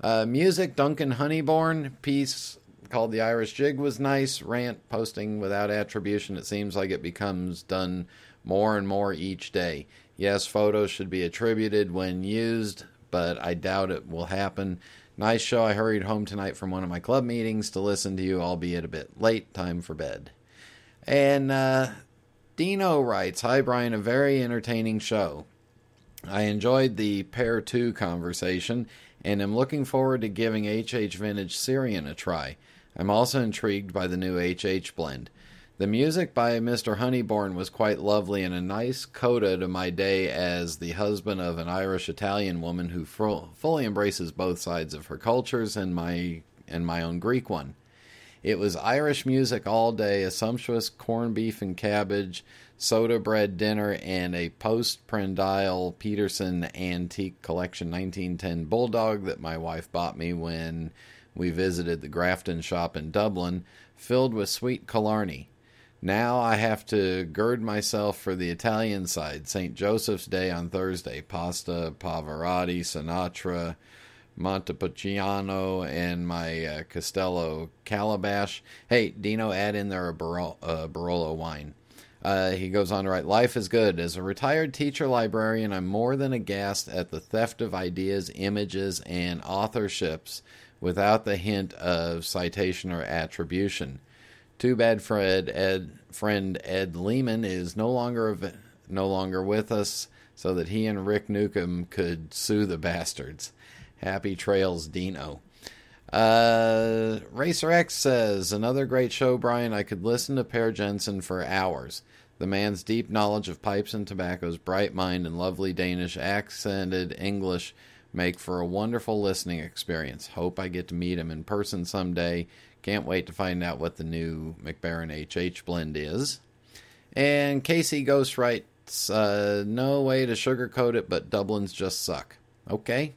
Uh, music, Duncan Honeybourne piece called The Irish Jig was nice. Rant posting without attribution. It seems like it becomes done more and more each day. Yes, photos should be attributed when used, but I doubt it will happen. Nice show. I hurried home tonight from one of my club meetings to listen to you, albeit a bit late. Time for bed. And uh, Dino writes Hi, Brian. A very entertaining show. I enjoyed the Pair 2 conversation and am looking forward to giving HH Vintage Syrian a try. I'm also intrigued by the new HH blend. The music by Mr. Honeybourne was quite lovely and a nice coda to my day as the husband of an Irish Italian woman who fully embraces both sides of her cultures and my and my own Greek one. It was Irish music all day, a sumptuous corned beef and cabbage, soda bread dinner, and a post prandial Peterson Antique Collection 1910 Bulldog that my wife bought me when we visited the Grafton shop in Dublin, filled with sweet Killarney. Now I have to gird myself for the Italian side. St. Joseph's Day on Thursday. Pasta, Pavarotti, Sinatra, Montepulciano and my uh, Castello Calabash. Hey, Dino, add in there a Barolo, uh, Barolo wine. Uh, he goes on to write Life is good. As a retired teacher librarian, I'm more than aghast at the theft of ideas, images, and authorships without the hint of citation or attribution. Too bad Fred Ed, friend Ed Lehman is no longer no longer with us, so that he and Rick Newcombe could sue the bastards. Happy trails, Dino. Uh, Racer X says another great show, Brian. I could listen to Per Jensen for hours. The man's deep knowledge of pipes and tobaccos, bright mind, and lovely Danish accented English make for a wonderful listening experience. Hope I get to meet him in person someday. Can't wait to find out what the new Mac Baren HH blend is. And Casey Ghost writes, uh, no way to sugarcoat it, but Dublins just suck. Okay.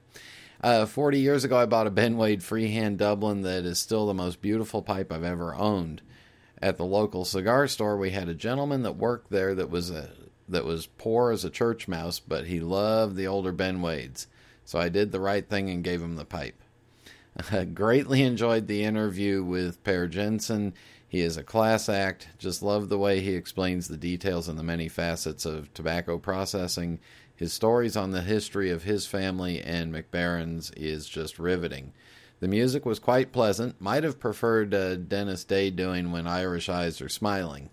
Uh, 40 years ago, I bought a Ben Wade freehand Dublin that is still the most beautiful pipe I've ever owned. At the local cigar store, we had a gentleman that worked there that was a that was poor as a church mouse, but he loved the older Ben Wades. So I did the right thing and gave him the pipe. I greatly enjoyed the interview with Per Jensen. He is a class act. Just love the way he explains the details and the many facets of tobacco processing. His stories on the history of his family and Mac Baren's is just riveting. The music was quite pleasant. Might have preferred uh, Dennis Day doing when Irish eyes are smiling.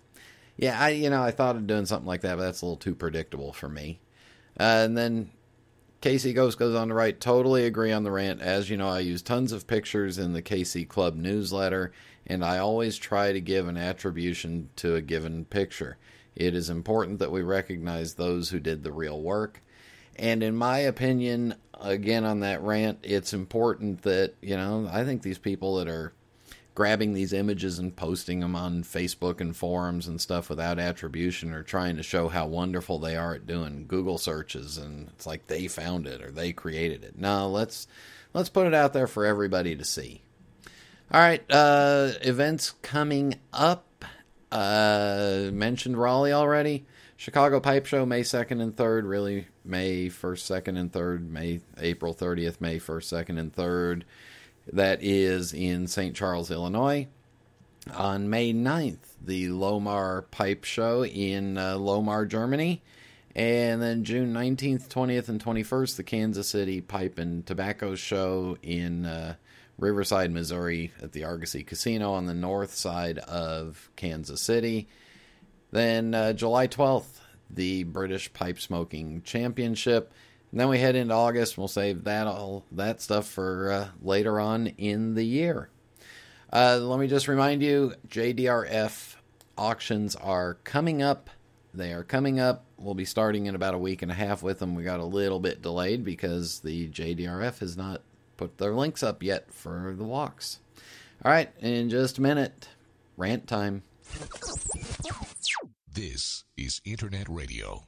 Yeah, I you know I thought of doing something like that, but that's a little too predictable for me. Uh, and then Casey Ghost goes on to write, totally agree on the rant. As you know, I use tons of pictures in the KC Club newsletter, and I always try to give an attribution to a given picture. It is important that we recognize those who did the real work. And in my opinion, again on that rant, it's important that, you know, I think these people that are grabbing these images and posting them on Facebook and forums and stuff without attribution or trying to show how wonderful they are at doing Google searches and it's like they found it or they created it. No, let's let's put it out there for everybody to see. All right, uh, events coming up. Uh, mentioned Raleigh already. Chicago Pipe Show May 2nd and 3rd, really May 1st, 2nd and 3rd, May April 30th, May 1st, 2nd and 3rd. That is in St. Charles, Illinois. On May 9th, the Lohmar Pipe Show in uh, Lohmar, Germany. And then June 19th, 20th, and 21st, the Kansas City Pipe and Tobacco Show in uh, Riverside, Missouri at the Argosy Casino on the north side of Kansas City. Then uh, July 12th, the British Pipe Smoking Championship. And then we head into August. and We'll save that all that stuff for uh, later on in the year. Uh, let me just remind you, JDRF auctions are coming up. They are coming up. We'll be starting in about a week and a half with them. We got a little bit delayed because the JDRF has not put their links up yet for the walks. All right, in just a minute, rant time. This is Internet Radio.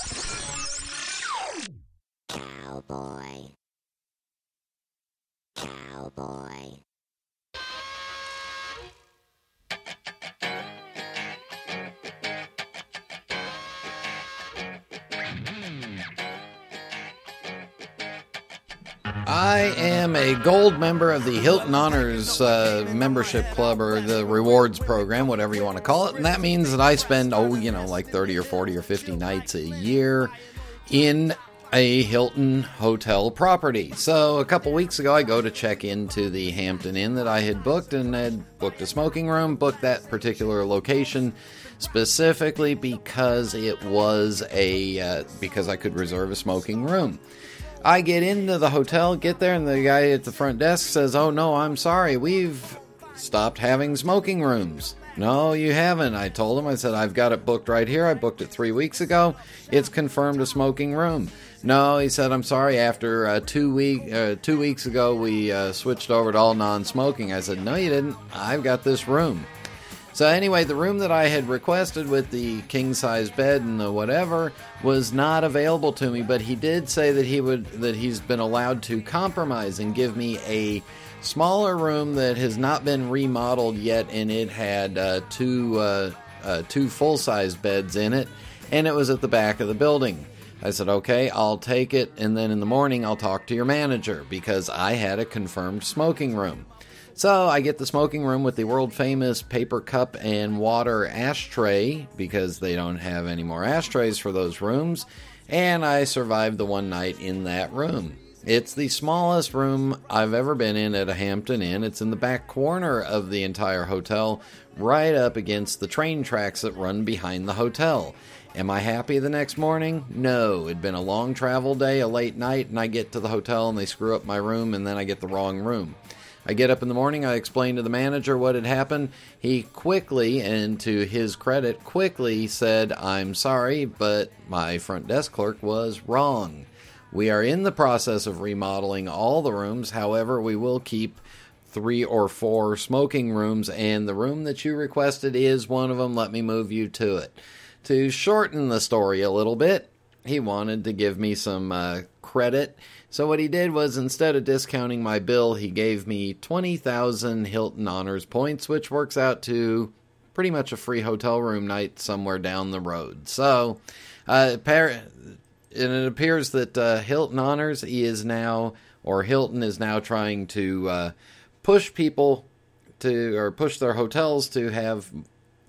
Cowboy. Cowboy. I am a gold member of the Hilton Honors uh, membership club or the rewards program, whatever you want to call it. And that means that I spend, oh, you know, like 30 or 40 or 50 nights a year in a Hilton hotel property. So a couple weeks ago, I go to check into the Hampton Inn that I had booked and had booked a smoking room, booked that particular location specifically because it was a uh, because I could reserve a smoking room. I get into the hotel, get there, and the guy at the front desk says, "Oh no, I'm sorry, we've stopped having smoking rooms." No, you haven't. I told him. I said I've got it booked right here. I booked it three weeks ago. It's confirmed a smoking room. No, he said I'm sorry. After uh, two week uh, two weeks ago, we uh, switched over to all non-smoking. I said no, you didn't. I've got this room. So anyway, the room that I had requested with the king size bed and the whatever was not available to me, but he did say that he would that he's been allowed to compromise and give me a smaller room that has not been remodeled yet, and it had uh, two uh, uh, two full size beds in it, and it was at the back of the building. I said, okay, I'll take it, and then in the morning I'll talk to your manager because I had a confirmed smoking room. So I get the smoking room with the world famous paper cup and water ashtray because they don't have any more ashtrays for those rooms, and I survived the one night in that room. It's the smallest room I've ever been in at a Hampton Inn. It's in the back corner of the entire hotel, right up against the train tracks that run behind the hotel. Am I happy the next morning? No. It'd been a long travel day, a late night, and I get to the hotel and they screw up my room, and then I get the wrong room. I get up in the morning, I explain to the manager what had happened. He quickly, and to his credit, quickly said, I'm sorry, but my front desk clerk was wrong. We are in the process of remodeling all the rooms, however, we will keep three or four smoking rooms, and the room that you requested is one of them. Let me move you to it. To shorten the story a little bit, he wanted to give me some uh, credit so what he did was instead of discounting my bill, he gave me 20,000 Hilton Honors points, which works out to pretty much a free hotel room night somewhere down the road. So, uh, and it appears that uh, Hilton Honors is now, or Hilton is now trying to uh, push people to, or push their hotels to have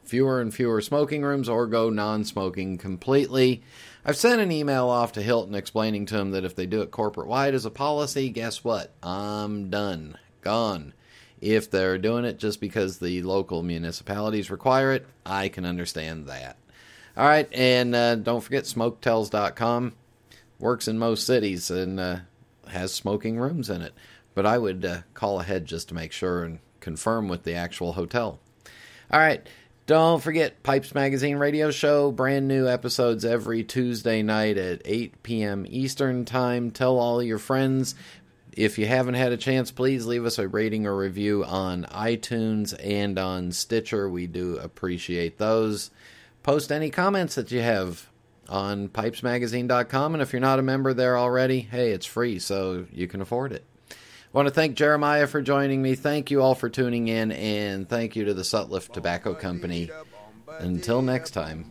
fewer and fewer smoking rooms or go non smoking completely. I've sent an email off to Hilton explaining to him that if they do it corporate wide as a policy, guess what? I'm done. Gone. If they're doing it just because the local municipalities require it, I can understand that. All right, and uh, don't forget smoketels.com works in most cities and uh, has smoking rooms in it. But I would uh, call ahead just to make sure and confirm with the actual hotel. All right. Don't forget Pipes Magazine radio show, brand new episodes every Tuesday night at 8 p.m. Eastern Time. Tell all your friends. If you haven't had a chance, please leave us a rating or review on iTunes and on Stitcher. We do appreciate those. Post any comments that you have on pipesmagazine.com. And if you're not a member there already, hey, it's free, so you can afford it. I want to thank Jeremiah for joining me. Thank you all for tuning in, and thank you to the Sutliff Tobacco Company. Until next time.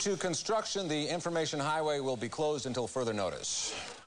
to construction, the information highway will be closed until further notice.